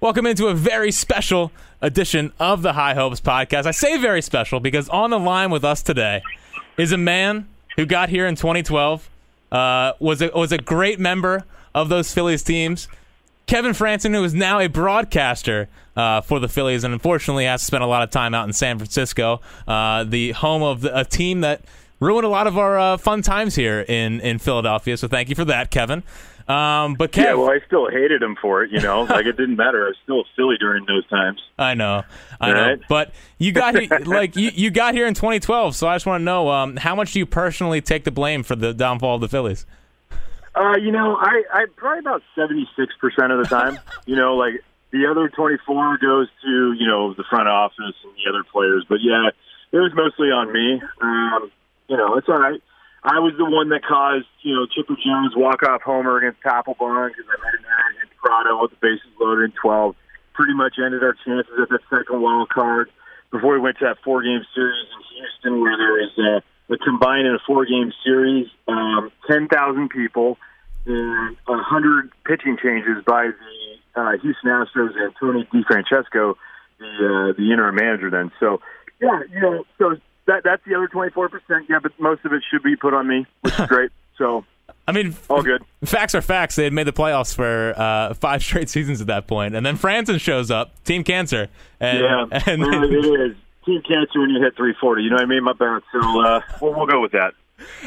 Welcome into a very special edition of the High Hopes podcast. I say very special because on the line with us today is a man who got here in 2012, uh, was a, was a great member of those Phillies teams. Kevin Frandsen, who is now a broadcaster uh, for the Phillies, and unfortunately has spent a lot of time out in San Francisco, uh, the home of the, a team that ruined a lot of our uh, fun times here in in Philadelphia. So thank you for that, Kevin. Um, but Kev, yeah, well, I still hated him for it. You know, like it didn't matter. I was still silly during those times. I know, I know. Right? But you got here, like you, you got here in 2012. So I just want to know um, how much do you personally take the blame for the downfall of the Phillies? Uh, you know, I, I probably about seventy six percent of the time. you know, like the other twenty four goes to you know the front office and the other players. But yeah, it was mostly on me. Um, you know, it's all right. I was the one that caused, you know, Chipper Jones walk-off homer against Papelbon because I made an error against Prado with the bases loaded in 12. Pretty much ended our chances at that second wild card before we went to that four-game series in Houston where there was a, a combined in a four-game series, um, 10,000 people and a 100 pitching changes by the uh, Houston Astros and Tony DeFrancesco, the uh, the interim manager then. So, yeah, you know, so that that's the other 24%. Yeah, but most of it should be put on me, which is great. So, I mean, all good. Facts are facts. They had made the playoffs for uh, five straight seasons at that point, and then Frandsen shows up, Team Cancer, and, yeah, and really, it is Team Cancer when you hit 340. You know what I mean, my bad. So, uh, we'll, we'll go with that.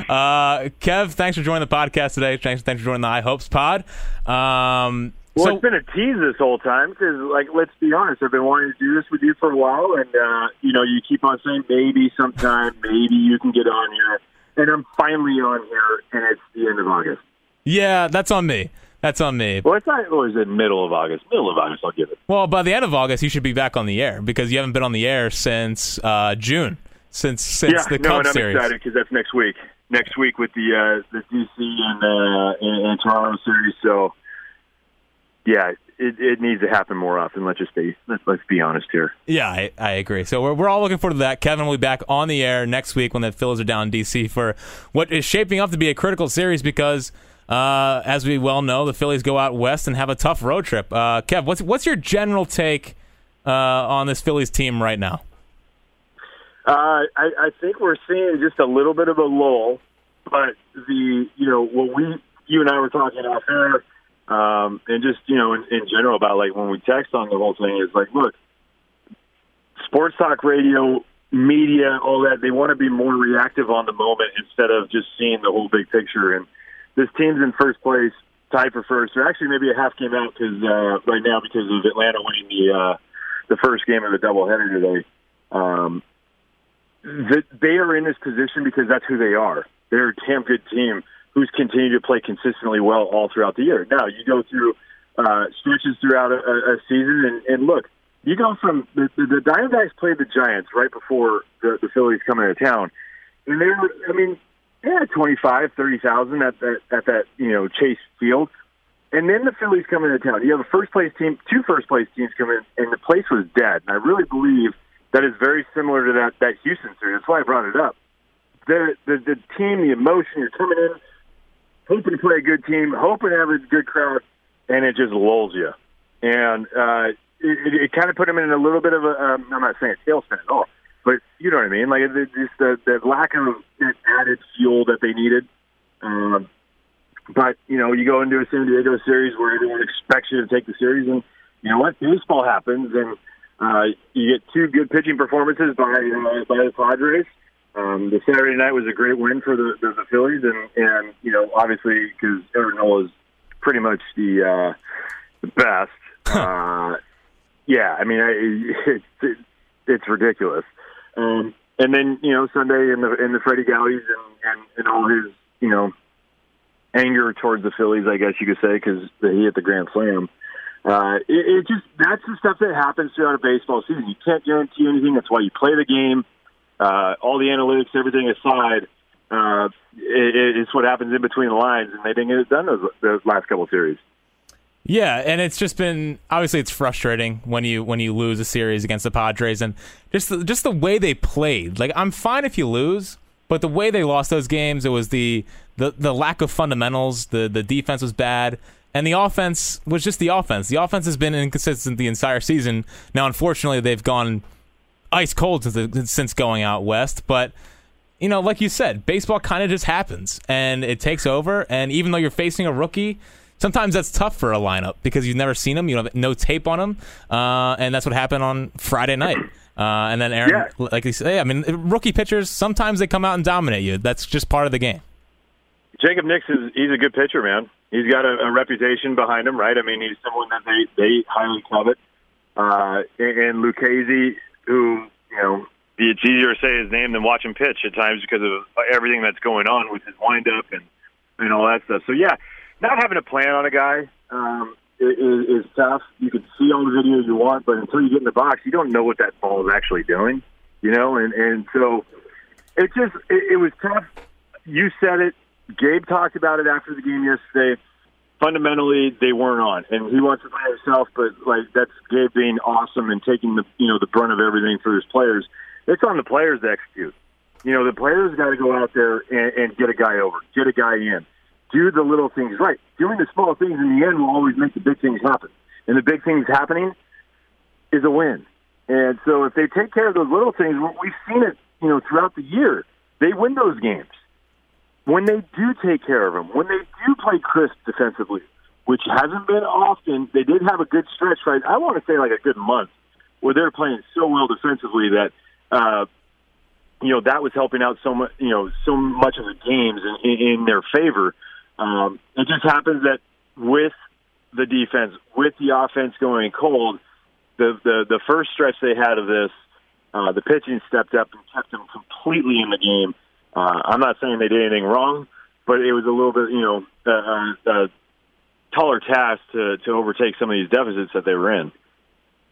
Uh, Kev, thanks for joining the podcast today. Thanks, thanks for joining the High Hopes pod. Um, Well, so, it's been a tease this whole time because, like, let's be honest, I've been wanting to do this with you for a while, and uh, you know, you keep on saying maybe sometime, maybe you can get on here, and I'm finally on here, and it's the end of August. yeah, that's on me. That's on me. Well, it's not, or is it middle of August? Middle of August, I'll give it. Well, by the end of August, you should be back on the air because you haven't been on the air since uh, June, since since yeah, the no, Cup and I'm series. excited because that's next week. Next week with the uh, the DC and, uh, and and Toronto series, so yeah, it, it needs to happen more often. Let's just be let's, let's be honest here. Yeah, I, I agree. So we're, we're all looking forward to that. Kevin will be back on the air next week when the Phillies are down in D.C. for what is shaping up to be a critical series because, uh, as we well know, the Phillies go out west and have a tough road trip. Uh, Kev, what's what's your general take uh, on this Phillies team right now? Uh, I, I think we're seeing just a little bit of a lull, but the you know what we you and I were talking off air, um, and just you know in, in general about like when we text on the whole thing is like, look, sports talk radio, media, all that they want to be more reactive on the moment instead of just seeing the whole big picture. And this team's in first place, tied for first, or actually maybe a half game out because uh, right now because of Atlanta winning the uh, the first game of the doubleheader today. Um, that they are in this position because that's who they are. They're a damn good team who's continued to play consistently well all throughout the year. Now you go through uh, stretches throughout a, a season, and, and look, you go from the, the, the Diamondbacks played the Giants right before the, the Phillies come into town, and they were, I mean, they had twenty five, thirty thousand at that at that you know Chase Field. And then the Phillies come into town. You have a first place team, two first place teams come in, and the place was dead. And I really believe that is very similar to that that Houston series. That's why I brought it up. The the the team, the emotion, you're coming in, hoping to play a good team, hoping to have a good crowd, and it just lulls you. And uh, it, it, it kind of put them in a little bit of a. Um, I'm not saying a tailspin at all, but you know what I mean. Like it, just the, the lack of that added fuel that they needed. Um, but you know, you go into a San Diego series where everyone expects you to take the series, and you know what? Baseball happens, and uh, you get two good pitching performances by uh, by the Padres. Um, the Saturday night was a great win for the, the, the Phillies, and and you know obviously because Aaron Nola is pretty much the uh, the best. uh, yeah, I mean I, it's it, it's ridiculous. Um, and then you know Sunday in the in the Freddy Galvis and, and and all his you know anger towards the Phillies, I guess you could say, because he hit the grand slam. Uh, it, it just that's the stuff that happens throughout a baseball season. You can't guarantee anything. That's why you play the game. Uh, all the analytics, everything aside, uh, it, it's what happens in between the lines, and they didn't get it done those, those last couple of series. Yeah, and it's just been obviously it's frustrating when you when you lose a series against the Padres and just the, just the way they played. Like I'm fine if you lose, but the way they lost those games, it was the the, the lack of fundamentals. The the defense was bad. and the offense was just the offense. The offense has been inconsistent the entire season. Now, unfortunately, they've gone ice cold since, since going out west, but you know, like you said, baseball kind of just happens and it takes over. And even though you're facing a rookie, sometimes that's tough for a lineup because you've never seen him, you have no tape on him, uh, and that's what happened on Friday night. Uh, and then Aaron, yeah. like you say, I mean, rookie pitchers sometimes they come out and dominate you. That's just part of the game. Jacob Nix is he's a good pitcher, man. He's got a, a reputation behind him, right? I mean, he's someone that they they highly covet. Uh, and Lucchesi, who you know, it's easier to say his name than watch him pitch at times because of everything that's going on with his windup and and all that stuff. So yeah, not having a plan on a guy um, is, is tough. You can see all the videos you want, but until you get in the box, you don't know what that ball is actually doing. You know, and and so it just it, it was tough. You said it. Gabe talked about it after the game yesterday. Fundamentally, they weren't on, and he wants to play himself. But like that's Gabe being awesome and taking the you know the brunt of everything for his players. It's on the players to execute. You know, the players got to go out there and, and get a guy over, get a guy in do the little things right. Doing the small things in the end will always make the big things happen. And the big things happening is a win. And so if they take care of those little things, we've seen it, you know, throughout the year. They win those games. When they do take care of them, when they do play crisp defensively, which hasn't been often, they did have a good stretch, right? I want to say like a good month where they're playing so well defensively that, uh, you know, that was helping out so much, you know, so much of the games in, in, in their favor. Um, it just happens that with the defense, with the offense going cold, the the, the first stretch they had of this, uh, the pitching stepped up and kept them completely in the game. Uh, I'm not saying they did anything wrong, but it was a little bit, you know, a, a, a taller task to to overtake some of these deficits that they were in.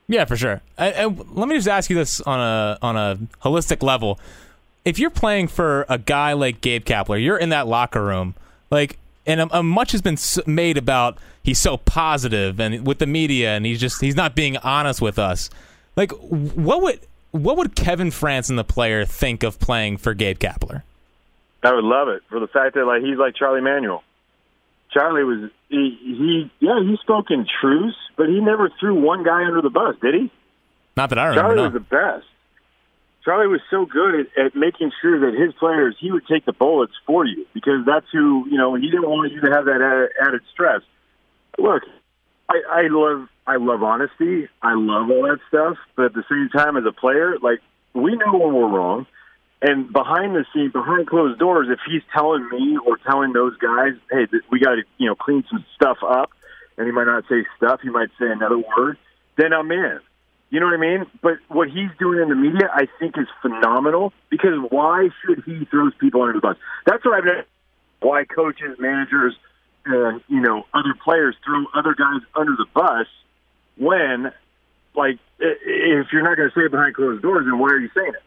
Yeah, for sure. Let me just ask you this on a on a holistic level: If you're playing for a guy like Gabe Kapler, you're in that locker room, like and um, um, much has been made about he's so positive and with the media, and he's just he's not being honest with us. Like, what would what would Kevin Frandsen, the player, think of playing for Gabe Kapler? I would love it for the fact that like he's like Charlie Manuel. Charlie was he, he yeah he spoke in truths, but he never threw one guy under the bus, did he? Not that I remember. Charlie no. was the best. Charlie was so good at, at making sure that his players he would take the bullets for you because that's who you know he didn't want you to have that added, added stress. Look, I, I love I love honesty. I love all that stuff, but at the same time, as a player, like we know when we're wrong. And behind the scene, behind closed doors, if he's telling me or telling those guys, "Hey, we got to you know clean some stuff up," and he might not say stuff, he might say another word, then I'm in. You know what I mean? But what he's doing in the media, I think, is phenomenal because why should he throw people under the bus? That's what I've. Why coaches, managers, and you know other players throw other guys under the bus when, like, if you're not going to say it behind closed doors, then why are you saying it?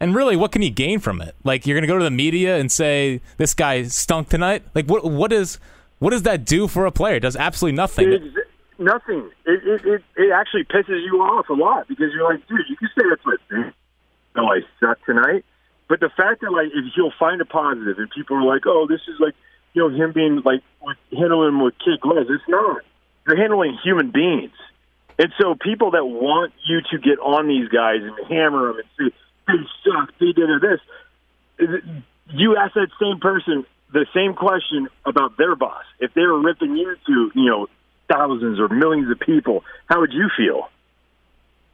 And really, what can he gain from it? Like, you're going to go to the media and say this guy stunk tonight. Like, what what is what does that do for a player? It does absolutely nothing nothing. It, it it it actually pisses you off a lot because you're like, dude, you can say that's what no, I suck tonight. But the fact that like if you'll find a positive and people are like, oh, this is like you know him being like handling him with kid gloves. It's not. You're handling human beings, and so people that want you to get on these guys and hammer them and say they suck, they did this. You ask that same person the same question about their boss. If they were ripping you to, you know, thousands or millions of people, how would you feel?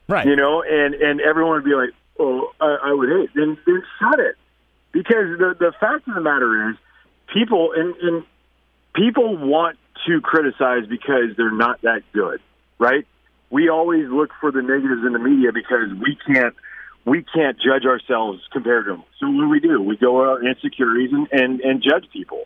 Right. You know, and and everyone would be like, "Oh, I, I would hate." Then then shut it, because the the fact of the matter is, people and, and people want to criticize because they're not that good, right? We always look for the negatives in the media because we can't we can't judge ourselves compared to them. So what do we do? We go out insecurities and, and, and judge people,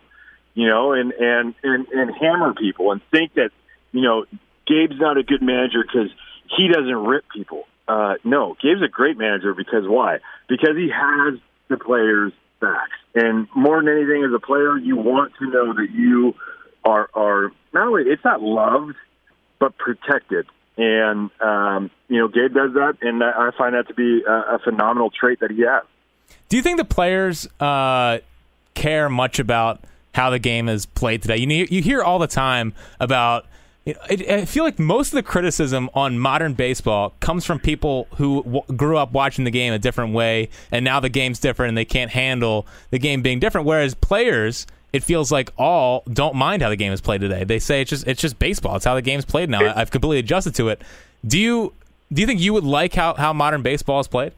you know, and, and, and, and hammer people and think that you know, Gabe's not a good manager because he doesn't rip people. Uh, no, Gabe's a great manager because why? Because he has the players' backs, and more than anything, as a player, you want to know that you are are not only it's not loved but protected. And um, you know, Gabe does that, and I find that to be a, a phenomenal trait that he has. Do you think the players uh, care much about how the game is played today. You you hear all the time about. I feel like most of the criticism on modern baseball comes from people who w- grew up watching the game a different way, and now the game's different, and they can't handle the game being different. Whereas players, it feels like all don't mind how the game is played today. They say it's just it's just baseball. It's how the game's played now. I've completely adjusted to it. Do you do you think you would like how, how modern baseball is played?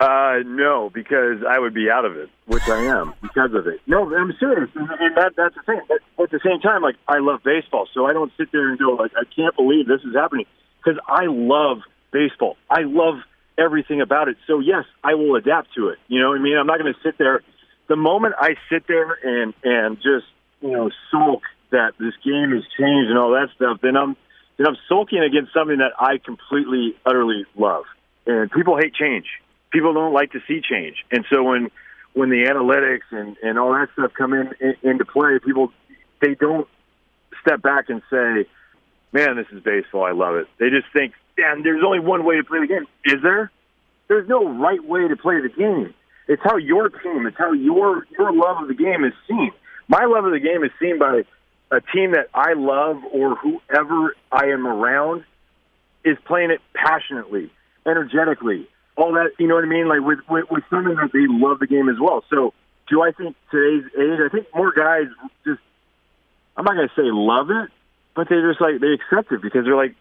Uh, no, because I would be out of it, which I am because of it. No, I'm serious, and, that that's the thing. But at the same time, like I love baseball, so I don't sit there and go like I can't believe this is happening because I love baseball. I love everything about it. So yes, I will adapt to it. You know what I mean? I'm not going to sit there. The moment I sit there and and just you know sulk that this game has changed and all that stuff, then I'm then I'm sulking against something that I completely utterly love. And people hate change people don't like to see change. And so when when the analytics and and all that stuff come in, in into play, people they don't step back and say, "Man, this is baseball. I love it." They just think, "Damn, there's only one way to play the game." Is there? There's no right way to play the game. It's how your team, it's how your your love of the game is seen. My love of the game is seen by a team that I love or whoever I am around is playing it passionately, energetically, all that. You know what I mean? Like with with, with something that they love the game as well. So do I think today's age? I think more guys just. I'm not to say love it, but they just like they accept it because they're like,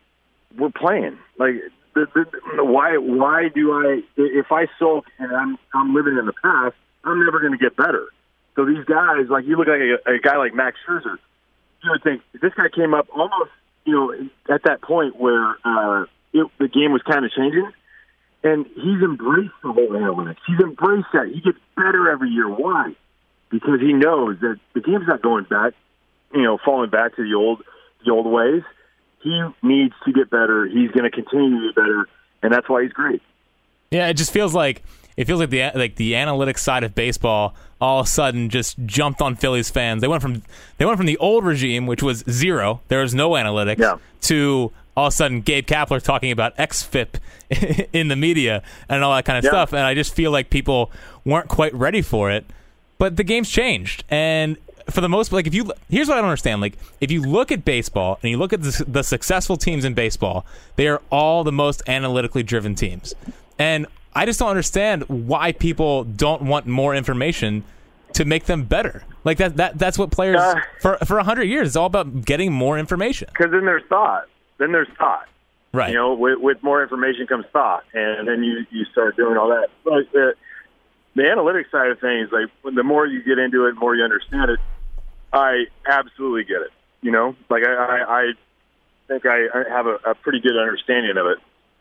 we're playing. Like, the, the, why why do I if I sulk and I'm I'm living in the past, I'm never going to get better. So these guys, like you look like a, a guy like Max Scherzer, you would think this guy came up almost, you know, at that point where uh, it, the game was kind of changing and he's embraced the whole analytics. He's embraced that. He gets better every year. Why? Because he knows that the game's not going back, you know, falling back to the old the old ways. He needs to get better. He's going to continue to get better, and that's why he's great. Yeah, it just feels like it feels like the like the analytics side of baseball all of a sudden just jumped on Phillies fans. They went from they went from the old regime, which was zero, there was no analytics, yeah. to all of a sudden Gabe Kapler talking about XFIP in the media and all that kind of yeah. stuff. And I just feel like people weren't quite ready for it. But the game's changed, and for the most like if you here's what I don't understand like if you look at baseball and you look at the, the successful teams in baseball they are all the most analytically driven teams and I just don't understand why people don't want more information to make them better like that that that's what players uh, for for a hundred years it's all about getting more information because then there's thought then there's thought. Right. You know, with, with more information comes thought, and then you you start doing all that. But the, the analytics side of things, like the more you get into it, the more you understand it. I absolutely get it. You know, like I I, I think I, I have a, a pretty good understanding of it.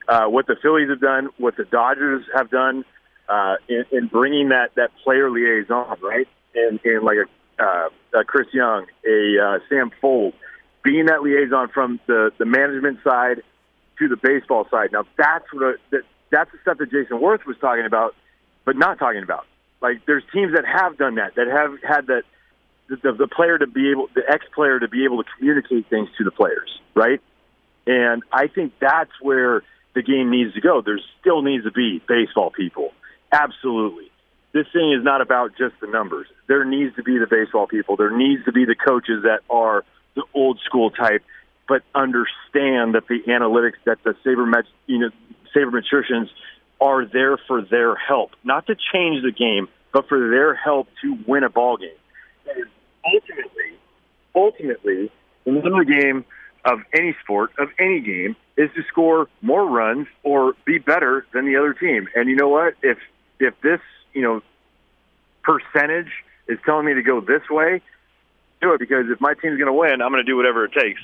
Uh, what the Phillies have done, what the Dodgers have done, uh, in, in bringing that that player liaison, right? And and like a, uh, a Chris Young, a uh, Sam Fuld, being that liaison from the, the management side to the baseball side. Now that's what a, that's the stuff that Jayson Werth was talking about, but not talking about. Like there's teams that have done that, that have had that the, the player to be able, the ex player to be able to communicate things to the players, right? And I think that's where the game needs to go. There still needs to be baseball people, absolutely. This thing is not about just the numbers. There needs to be the baseball people. There needs to be the coaches that are the old school type, but understand that the analytics that the sabermet you know sabermetricians are there for their help, not to change the game, but for their help to win a ball game. And ultimately, ultimately, the the game of any sport, of any game, is to score more runs or be better than the other team. And you know what? If if this, you know, percentage is telling me to go this way, do it because if my team's going to win, I'm going to do whatever it takes.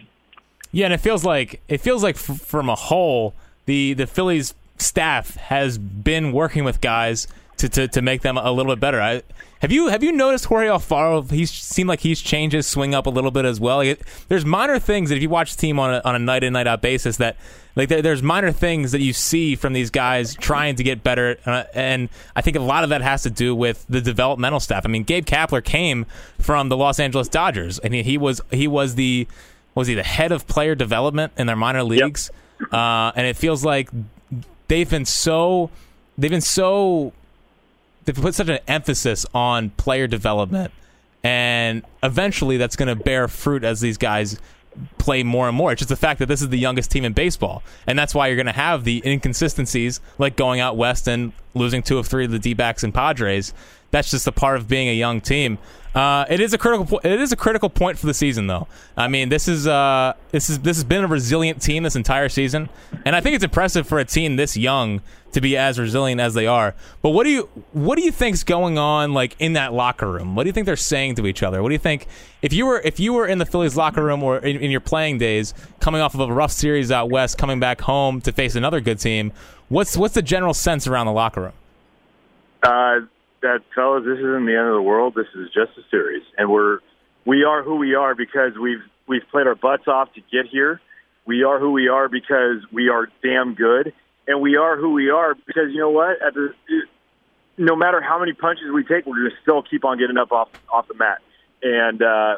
Yeah, and it feels like it feels like f- from a whole, the the Phillies staff has been working with guys to, to, to make them a little bit better. I, have you have you noticed Jorge Alfaro? He's seemed like he's changed his swing up a little bit as well. Like it, there's minor things that if you watch the team on a, on a night in night out basis that like there, there's minor things that you see from these guys trying to get better, uh, and I think a lot of that has to do with the developmental staff. I mean, Gabe Kapler came from the Los Angeles Dodgers, and he, he was he was the was he the head of player development in their minor leagues, yep. uh, and it feels like they've been so they've been so they've put such an emphasis on player development and eventually that's going to bear fruit as these guys play more and more. It's just the fact that this is the youngest team in baseball, and that's why you're going to have the inconsistencies like going out west and losing two of three of the D-backs and Padres. That's just a part of being a young team. Uh, it is a critical. Po- it is a critical point for the season, though. I mean, this is uh, this is this has been a resilient team this entire season, and I think it's impressive for a team this young to be as resilient as they are. But what do you what do you think's going on like in that locker room? What do you think they're saying to each other? What do you think if you were if you were in the Phillies locker room or in, in your playing days, coming off of a rough series out west, coming back home to face another good team? What's what's the general sense around the locker room? Uh, that fellas, this isn't the end of the world. This is just a series, and we're we are who we are because we've we've played our butts off to get here. We are who we are because we are damn good, and we are who we are because you know what? At the no matter how many punches we take, we're going to still keep on getting up off off the mat. And uh,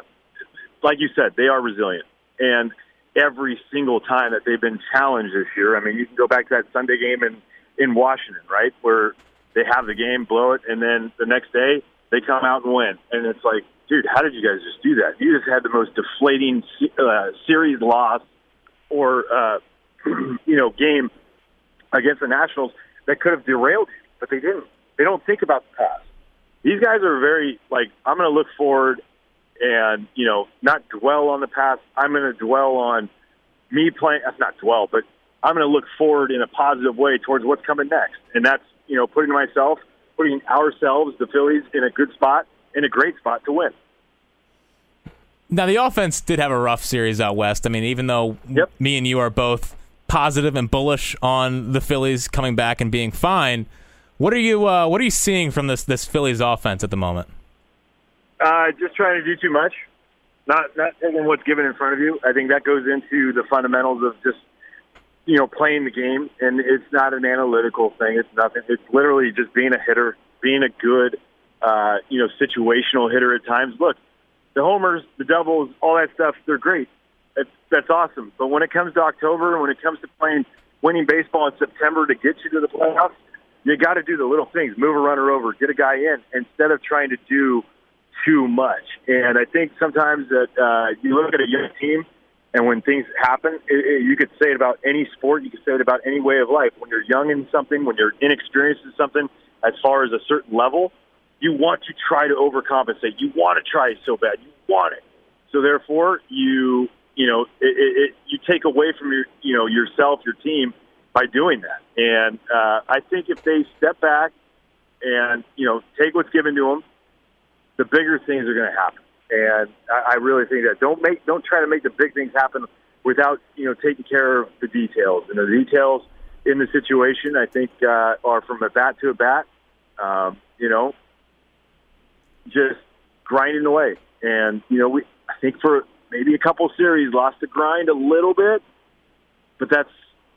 like you said, they are resilient. And every single time that they've been challenged this year, I mean, you can go back to that Sunday game in in Washington, right, where they have the game, blow it, and then the next day they come out and win. And it's like, dude, how did you guys just do that? You just had the most deflating uh, series loss or uh, you know game against the Nationals that could have derailed you, but they didn't. They don't think about the past. These guys are very like I'm going to look forward and you know not dwell on the past. I'm going to dwell on me playing. That's not dwell, but I'm going to look forward in a positive way towards what's coming next, and that's you know, putting myself, putting ourselves, the Phillies, in a good spot, in a great spot to win. Now the offense did have a rough series out west. I mean, even though yep. me and you are both positive and bullish on the Phillies coming back and being fine, what are you uh, what are you seeing from this this Phillies offense at the moment? Uh, just trying to do too much, not not taking what's given in front of you. I think that goes into the fundamentals of just you know, playing the game, and it's not an analytical thing. It's nothing. It's literally just being a hitter, being a good, uh, you know, situational hitter at times. Look, the homers, the doubles, all that stuff, they're great. That's, that's awesome. But when it comes to October, when it comes to playing, winning baseball in September to get you to the playoffs, you got to do the little things. Move a runner over, get a guy in, instead of trying to do too much. And I think sometimes that uh, you look at a young team – and when things happen, it, it, you could say it about any sport. You could say it about any way of life. When you're young in something, when you're inexperienced in something, as far as a certain level, you want to try to overcompensate. You want to try it so bad. You want it. So therefore, you you know it, it, you take away from your you know yourself, your team by doing that. And uh, I think if they step back and you know take what's given to them, the bigger things are going to happen. And I, I really think that don't make don't try to make the big things happen without you know taking care of the details. And the details in the situation, I think, uh, are from a bat to a bat. Um, you know, just grinding away. And you know, we I think for maybe a couple series lost the grind a little bit, but that's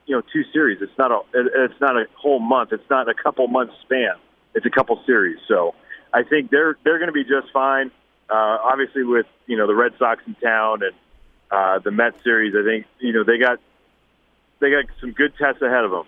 you know two series. It's not a it's not a whole month. It's not a couple months span. It's a couple series. So I think they're they're going to be just fine uh, obviously with you know the Red Sox in town and uh, the Mets series, I think you know they got they got some good tests ahead of them.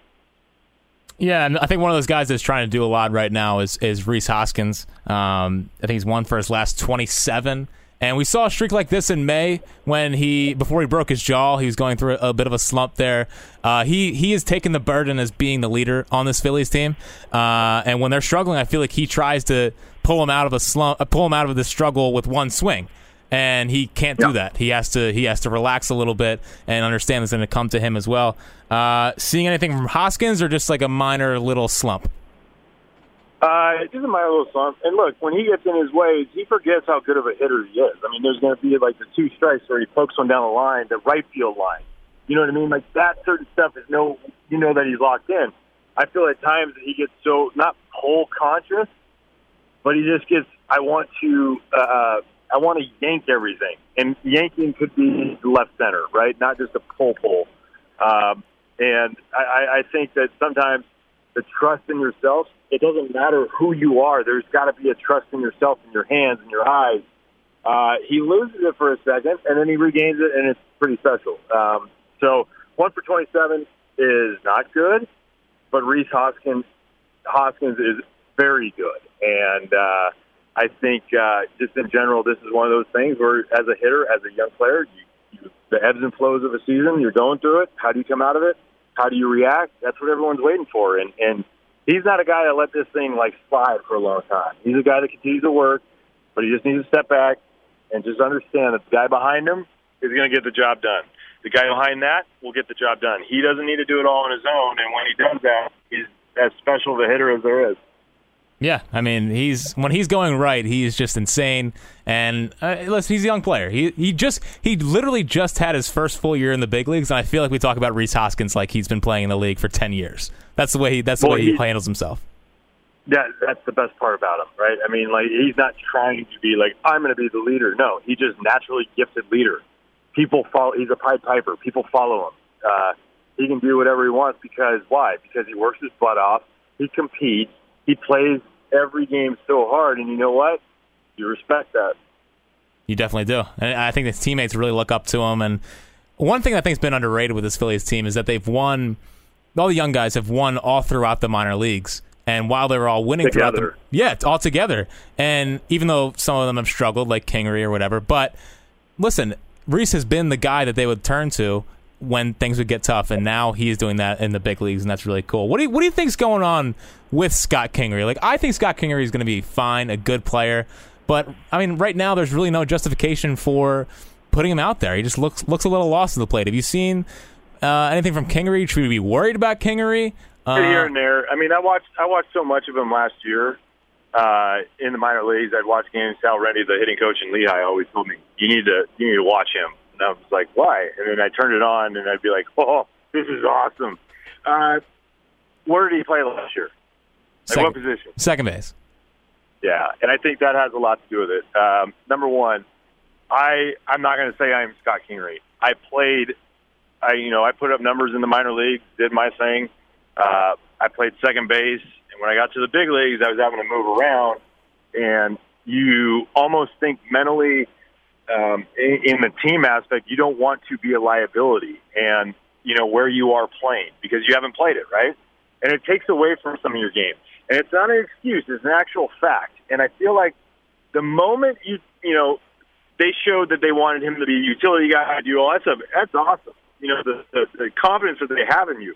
Yeah, and I think one of those guys that's trying to do a lot right now is is Rhys Hoskins. Um, I think he's won for his last twenty seven. And we saw a streak like this in May when he, before he broke his jaw, he was going through a, a bit of a slump there. Uh, he he has taken the burden as being the leader on this Phillies team, uh, and when they're struggling, I feel like he tries to pull him out of a slump, uh, pull him out of the struggle with one swing and he can't do that. He has to he has to relax a little bit and understand it's going to come to him as well. Uh, seeing anything from Hoskins or just like a minor little slump? Uh, just a minor little slump. And look, when he gets in his ways, he forgets how good of a hitter he is. I mean, there's going to be like the two strikes where he pokes one down the line, the right field line. You know what I mean? Like that certain stuff is no, you know that he's locked in. I feel at times that he gets so not pole conscious but he just gets. I want to. Uh, I want to yank everything, and yanking could be left center, right? Not just a pull pull. Um, and I, I think that sometimes the trust in yourself. It doesn't matter who you are. There's got to be a trust in yourself, in your hands, in your eyes. Uh, he loses it for a second, and then he regains it, and it's pretty special. Um, so one for 27 is not good, but Rhys Hoskins Hoskins is very good. And uh, I think uh, just in general, this is one of those things where, as a hitter, as a young player, you, you, the ebbs and flows of a season, you're going through it. How do you come out of it? How do you react? That's what everyone's waiting for. And and he's not a guy that let this thing like slide for a long time. He's a guy that continues to work, but he just needs to step back and just understand that the guy behind him is going to get the job done. The guy behind that will get the job done. He doesn't need to do it all on his own, and when he does that, he's as special of a hitter as there is. Yeah, I mean, he's when he's going right, he's just insane. And uh, listen, he's a young player. He he just he literally just had his first full year in the big leagues, and I feel like we talk about Rhys Hoskins like he's been playing in the league for ten years. That's the way he that's the well, way he handles himself. That that's the best part about him, right? I mean, like he's not trying to be like I'm going to be the leader. No, he just naturally gifted leader. People follow. He's a Pied Piper. People follow him. Uh, he can do whatever he wants because why? Because he works his butt off. He competes. He plays every game so hard, and you know what? You respect that. You definitely do, and I think his teammates really look up to him. And one thing I think has been underrated with this Phillies team is that they've won. All the young guys have won all throughout the minor leagues, and while they were all winning together. throughout the yeah, all together. And even though some of them have struggled, like Kingery or whatever, but listen, Rhys has been the guy that they would turn to when things would get tough, and now he's doing that in the big leagues, and that's really cool. What do you what do you think's going on with Scott Kingery? Like, I think Scott Kingery is going to be fine, a good player, but I mean, right now there's really no justification for putting him out there. He just looks looks a little lost to the plate. Have you seen uh, anything from Kingery? Should we be worried about Kingery? Uh, Here and there. I mean, I watched I watched so much of him last year uh, in the minor leagues. I'd watch games. Sal Rende, the hitting coach in Lehigh, always told me you need to you need to watch him and I was like, why? And then I turned it on, and I'd be like, oh, this is awesome. Uh, where did he play last year? At what position? Second base. Yeah, and I think that has a lot to do with it. Um, number one, I I'm not going to say I'm Scott Kingery. I played, I you know I put up numbers in the minor leagues, did my thing. Uh, I played second base, and when I got to the big leagues, I was having to move around, and you almost think mentally um, in, in the team aspect, you don't want to be a liability, and you know where you are playing because you haven't played it right, and it takes away from some of your game. And it's not an excuse; it's an actual fact. And I feel like the moment you you know they showed that they wanted him to be a utility guy, do all that's a that's awesome. You know the, the the confidence that they have in you.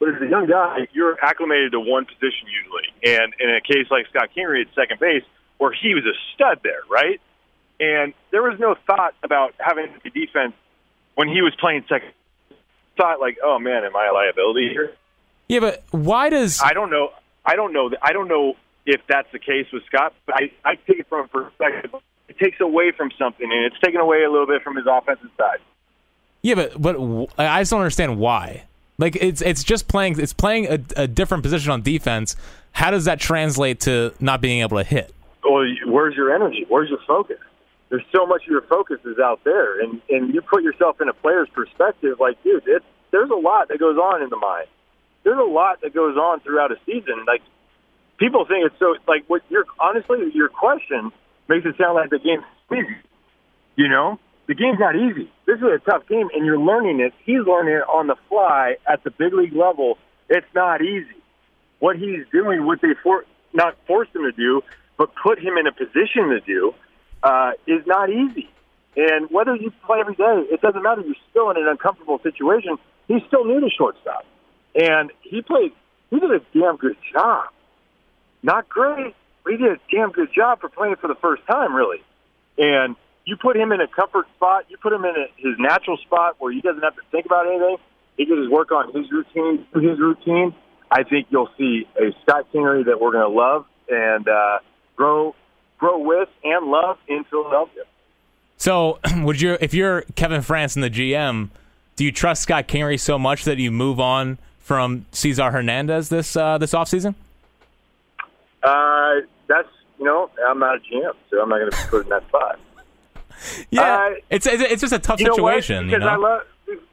But as a young guy, you're acclimated to one position usually, and in a case like Scott Kingery at second base, where he was a stud there, right? And there was no thought about having the defense when he was playing second. Thought like, oh man, am I a liability here? Yeah, but why does I don't know. I don't know. I don't know if that's the case with Scott. But I I take it from a perspective. It takes away from something, and it's taken away a little bit from his offensive side. Yeah, but but I just don't understand why. Like it's it's just playing it's playing a, a different position on defense. How does that translate to not being able to hit? Well, where's your energy? Where's your focus? there's so much of your focus is out there, and and you put yourself in a player's perspective. Like, dude, it's, there's a lot that goes on in the mind. There's a lot that goes on throughout a season. Like, people think it's so. Like, what you're honestly, your question makes it sound like the game's easy. You know, the game's not easy. This is a tough game, and you're learning it. He's learning it on the fly at the big league level. It's not easy. What he's doing, what they for not forced him to do, but put him in a position to do uh, is not easy. And whether you play every day, it doesn't matter. You're still in an uncomfortable situation. He's still new to shortstop, and he played. He did a damn good job. Not great, but he did a damn good job for playing for the first time, really. And you put him in a comfort spot. You put him in a, his natural spot where he doesn't have to think about anything. He can just work on his routine, his routine. I think you'll see a Scott Kingery that we're going to love and uh, grow grow with and love in Philadelphia. So, would you, if you're Kevin Frandsen the GM, do you trust Scott Kingery so much that you move on from Cesar Hernandez this uh, this offseason? Uh, that's you know, I'm not a GM, so I'm not going to be put in that spot. yeah, uh, it's, it's it's just a tough you situation. Because you know? I love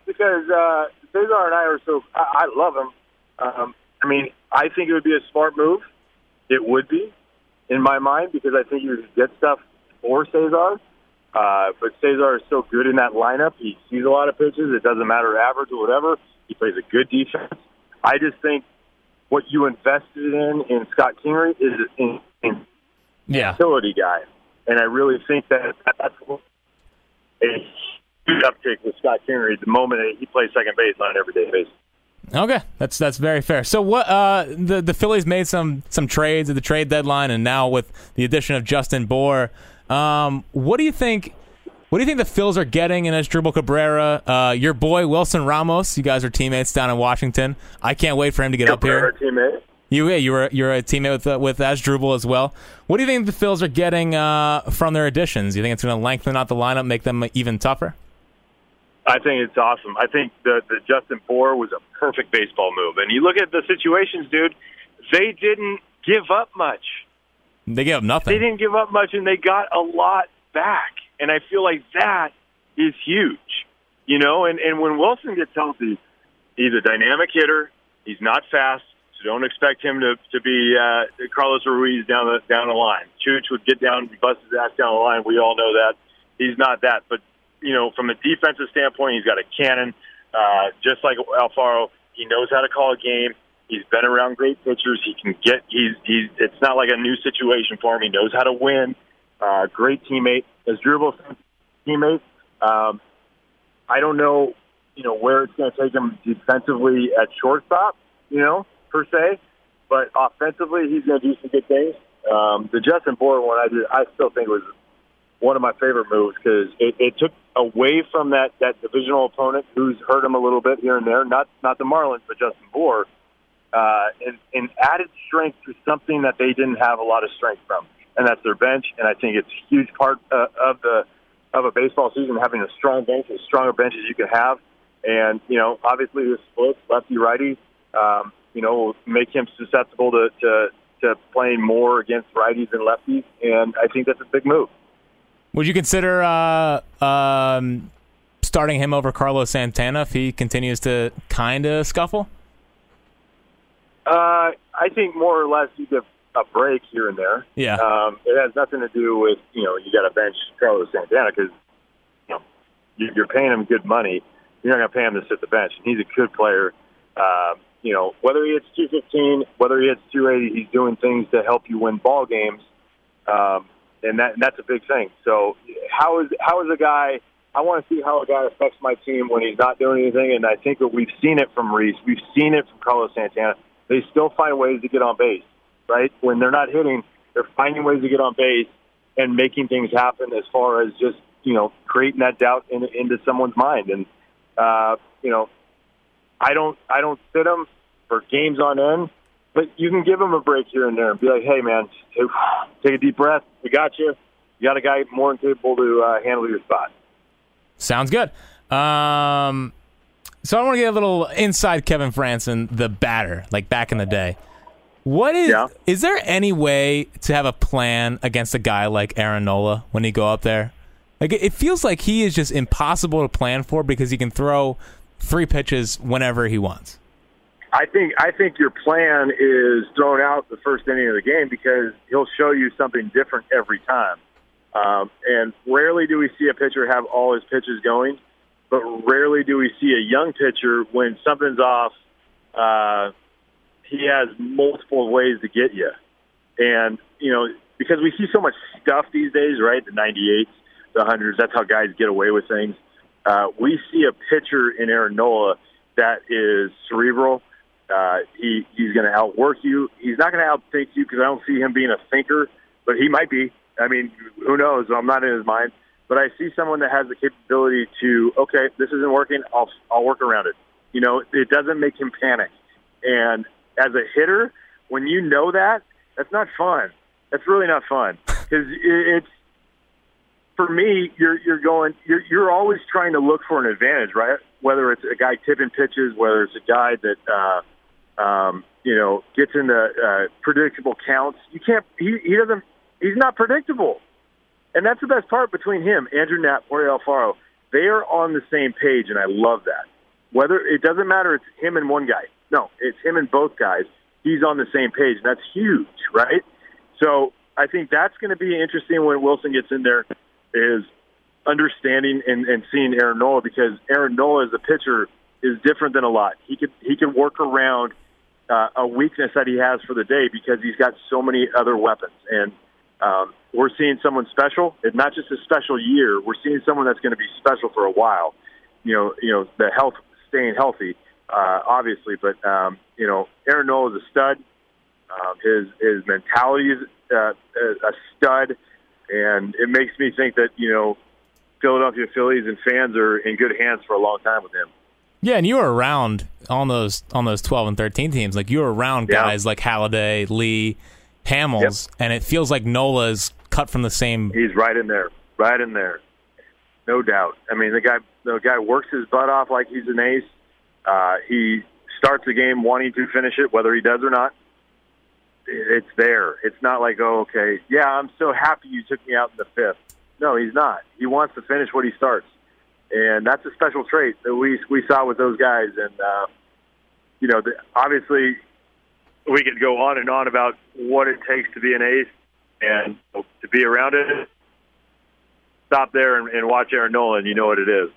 because uh, Cesar and I are so I, I love him. Um, I mean, I think it would be a smart move. It would be in my mind because I think you get stuff for Cesar. Uh, but Cesar is so good in that lineup. He sees a lot of pitches. It doesn't matter average or whatever. He plays a good defense. I just think what you invested in in Scott Kingery is in, in Yeah. utility guy, and I really think that that's a huge uptick with Scott Kingery the moment that he plays second base on an everyday basis. Okay, that's that's very fair. So what uh, the the Phillies made some some trades at the trade deadline, and now with the addition of Justin Bour, um, what do you think? What do you think the Phils are getting in Asdrubal Cabrera? Uh, your boy Wilson Ramos. You guys are teammates down in Washington. I can't wait for him to get up here. Teammate. You yeah, you were you're a teammate with uh, with Asdrubal as well. What do you think the Phils are getting uh, from their additions? You think it's going to lengthen out the lineup, make them even tougher? I think it's awesome. I think the the Justin Bour was a perfect baseball move. And you look at the situations, dude. They didn't give up much. They gave up nothing. They didn't give up much, and they got a lot back. And I feel like that is huge, you know. And and when Wilson gets healthy, he's a dynamic hitter. He's not fast, so don't expect him to to be uh, Carlos Ruiz down the down the line. Chooch would get down, bust his ass down the line. We all know that he's not that, but you know, from a defensive standpoint, he's got a cannon. Uh, just like Alfaro, he knows how to call a game. He's been around great pitchers. He can get. He's he's. It's not like a new situation for him. He knows how to win. Uh, great teammate. Asdrubal teammate. Um, I don't know, you know, where it's going to take him defensively at shortstop. You know, per se, but offensively, he's going to do some good things. Um, the Justin Bour one, I did, I still think was one of my favorite moves because it, it took away from that that divisional opponent who's hurt him a little bit here and there. Not not the Marlins, but Justin Bour, uh, and, and added strength to something that they didn't have a lot of strength from, and that's their bench. And I think it's a huge part uh, of the of a baseball season having a strong bench, as strong a bench as you can have. And you know, obviously the splits, lefty righty, um, you know, will make him susceptible to, to to playing more against righties and lefties. And I think that's a big move. Would you consider uh, um, starting him over Carlos Santana if he continues to kind of scuffle? Uh, I think more or less you give a break here and there. Yeah. Um, it has nothing to do with you know you got to bench Carlos Santana because you know you- you're paying him good money. You're not going to pay him to sit the bench. And he's a good player. Um, you know whether he hits 215, whether he hits 280, he's doing things to help you win ball games. Um, and that and that's a big thing. So how is how is a guy? I want to see how a guy affects my team when he's not doing anything. And I think that we've seen it from Rhys. We've seen it from Carlos Santana. They still find ways to get on base, right? When they're not hitting, they're finding ways to get on base and making things happen. As far as just you know creating that doubt in, into someone's mind. And uh, you know, I don't I don't sit them for games on end. But you can give them a break here and there and be like, "Hey, man, take, a deep breath. We got you. You got a guy more than capable to uh, handle your spot." Sounds good. Um, so I want to get a little inside Kevin Frandsen, the batter, like back in the day. What is Yeah. is there any way to have a plan against a guy like Aaron Nola when he go up there? Like it feels like he is just impossible to plan for because he can throw three pitches whenever he wants. I think I think your plan is thrown out the first inning of the game because he'll show you something different every time. Um, and rarely do we see a pitcher have all his pitches going, but rarely do we see a young pitcher when something's off. Uh, he has multiple ways to get you, and you know because we see so much stuff these days, right? The 98s, the hundreds. That's how guys get away with things. Uh, we see a pitcher in Aaron Nola that is cerebral. Uh, he he's going to outwork you. He's not going to outthink you because I don't see him being a thinker, but he might be. I mean, who knows? I'm not in his mind, but I see someone that has the capability to okay, this isn't working. I'll I'll work around it. You know, it doesn't make him panic. And as a hitter, when you know that, that's not fun. That's really not fun because it's for me, you're you're going you're you're always trying to look for an advantage, right? Whether it's a guy tipping pitches, whether it's a guy that uh, um, you know gets into uh, predictable counts. You can't. He he doesn't. He's not predictable, and that's the best part between him, Andrew Knapp, Jorge Alfaro. They are on the same page, and I love that. Whether it doesn't matter, it's him and one guy. No, it's him and both guys. He's on the same page, that's huge, right? So I think that's going to be interesting when Wilson gets in there is understanding and, and seeing Aaron Nola because Aaron Nola as a pitcher is different than a lot. He could he can work around uh, a weakness that he has for the day because he's got so many other weapons. And um, we're seeing someone special. It's not just a special year. We're seeing someone that's going to be special for a while. You know, you know the health, staying healthy, uh, obviously, but um, you know, Aaron Nola is a stud. Um, his his mentality is uh, a stud, and it makes me think that you know Philadelphia Phillies and fans are in good hands for a long time with him. Yeah, and you were around on those on those twelve and thirteen teams. Like you were around guys yeah. like Halladay, Lee, Hamels, yep. and it feels like Nola's cut from the same. He's right in there, right in there, no doubt. I mean, the guy the guy works his butt off like he's an ace. Uh, he starts the game wanting to finish it, whether he does or not it's there. It's not like, oh, okay, yeah, I'm so happy you took me out in the fifth. No, he's not. He wants to finish what he starts, and that's a special trait that we we saw with those guys. And uh, you know, the, obviously, we could go on and on about what it takes to be an ace and to be around it. Stop there and, and watch Aaron Nola. You know what it is.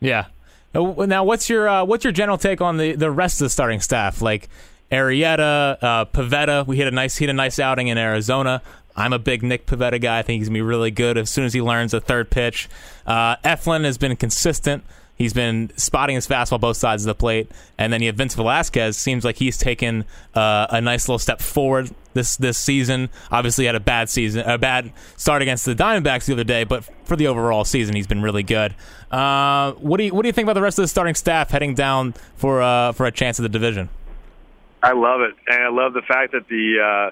Yeah. Now, what's your uh, what's your general take on the the rest of the starting staff? Like, Arrieta, uh, Pivetta. We had a nice had a nice outing in Arizona. I'm a big Nick Pivetta guy. I think he's gonna be really good as soon as he learns the third pitch. Uh, Eflin has been consistent. He's been spotting his fastball both sides of the plate, and then you have Vince Velasquez. Seems like he's taken uh, a nice little step forward this this season. Obviously, had a bad season, a bad start against the Diamondbacks the other day, but for the overall season, he's been really good. Uh, what do you what do you think about the rest of the starting staff heading down for uh, for a chance at the division? I love it, and I love the fact that the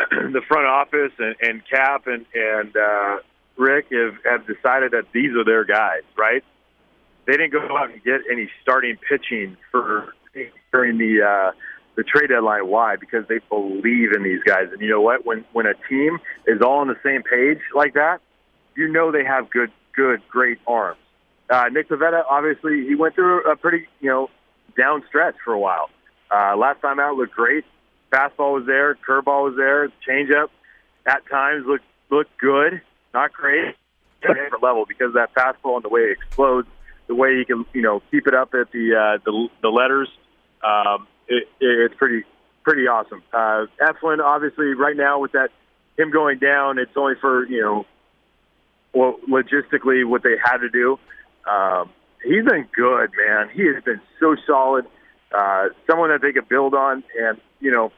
uh, the front office and, and Cap and and uh, Rick have, have decided that these are their guys, right? They didn't go out and get any starting pitching for during the uh, the trade deadline. Why? Because they believe in these guys, and you know what? When when a team is all on the same page like that, you know they have good, good, great arms. Uh, Nick Pivetta, obviously, he went through a pretty you know down stretch for a while uh, last time out looked great. Fastball was there, curveball was there, changeup at times looked looked good, not great, different level because that fastball and the way it explodes, the way he can you know keep it up at the uh, the, the letters, um, it, it's pretty pretty awesome. Uh, Eflin, obviously, right now with that him going down, it's only for you know, well, logistically what they had to do. Um, he's been good, man. He has been so solid uh, someone that they could build on. And you know,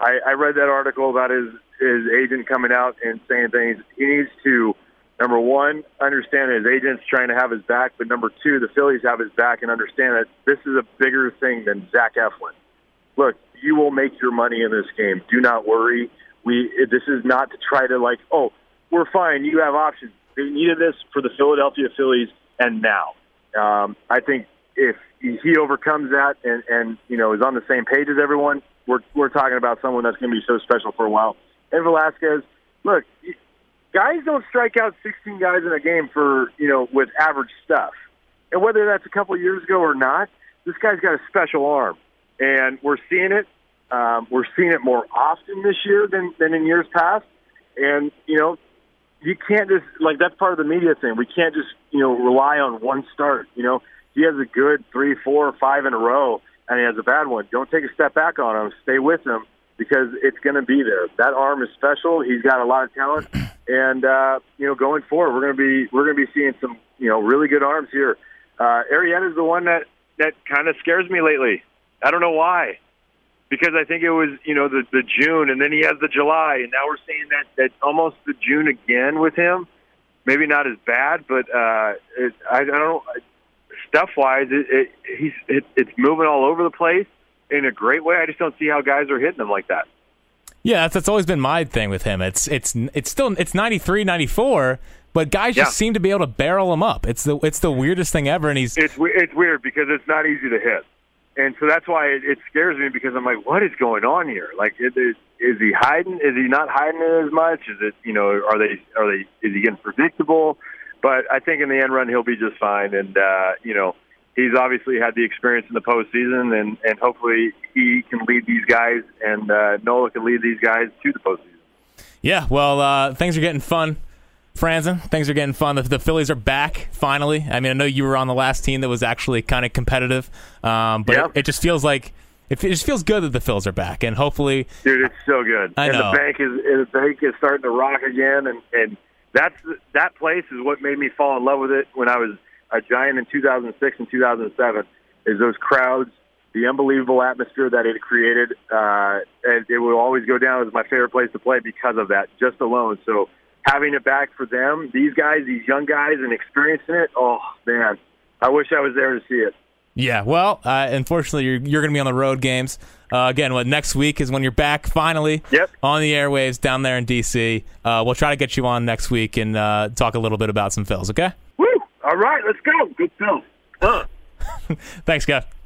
I, I read that article about his his agent coming out and saying things. He needs to number one understand his agent's trying to have his back, but number two, the Phillies have his back and understand that this is a bigger thing than Zach Eflin. Look, you will make your money in this game. Do not worry. We this is not to try to like, oh, we're fine. You have options. They needed this for the Philadelphia Phillies, and now um, I think if he overcomes that and and you know is on the same page as everyone, we're we're talking about someone that's going to be so special for a while. And Velasquez, look, guys don't strike out 16 guys in a game for you know with average stuff, and whether that's a couple years ago or not, this guy's got a special arm, and we're seeing it. Um, we're seeing it more often this year than than in years past, and you know you can't just like that's part of the media thing. We can't just you know rely on one start. You know, he has a good three, four, five in a row, and he has a bad one, don't take a step back on him. Stay with him because it's going to be there. That arm is special. He's got a lot of talent, and uh, you know, going forward, we're going to be we're going to be seeing some you know really good arms here. Uh, Arrieta is the one that that kind of scares me lately. I don't know why, because I think it was you know the the June, and then he has the July, and now we're seeing that that almost the June again with him. Maybe not as bad, but uh, it, I, I don't stuff wise, it, it, he's it, it's moving all over the place in a great way. I just don't see how guys are hitting them like that. Yeah, that's, that's always been my thing with him. It's it's it's still it's 93, 94, but guys just seem to be able to barrel him up. It's the it's the weirdest thing ever, and he's it's it's weird because it's not easy to hit, and so that's why it, it scares me because I'm like, what is going on here? Like, is, is he hiding? Is he not hiding it as much? Is it you know are they are they is he getting predictable? But I think in the end run he'll be just fine. And uh, you know, he's obviously had the experience in the postseason, and and hopefully he can lead these guys, and uh, Nola can lead these guys to the postseason. Yeah, well, uh, things are getting fun. Frandsen, things are getting fun. The, the, Phillies are back finally. I mean, I know you were on the last team that was actually kind of competitive, um, but yeah. it, it, just feels like it just feels good that the Phillies are back, and hopefully, dude, it's so good. I and know. the bank is and the bank is starting to rock again, and and that's that place is what made me fall in love with it when I was a Giant in 2006 and 2007. Is those crowds, the unbelievable atmosphere that it created, uh, and it will always go down as my favorite place to play because of that, just alone. So having it back for them, these guys, these young guys, and experiencing it, oh man, I wish I was there to see it. Yeah, well, uh, unfortunately, you're, you're going to be on the road games. Uh, again, what next week is when you're back finally Yep. on the airwaves down there in DC. Uh, we'll try to get you on next week and uh, talk a little bit about some Phils. okay? Woo! All right, let's go. Good film. Huh. Thanks, guys.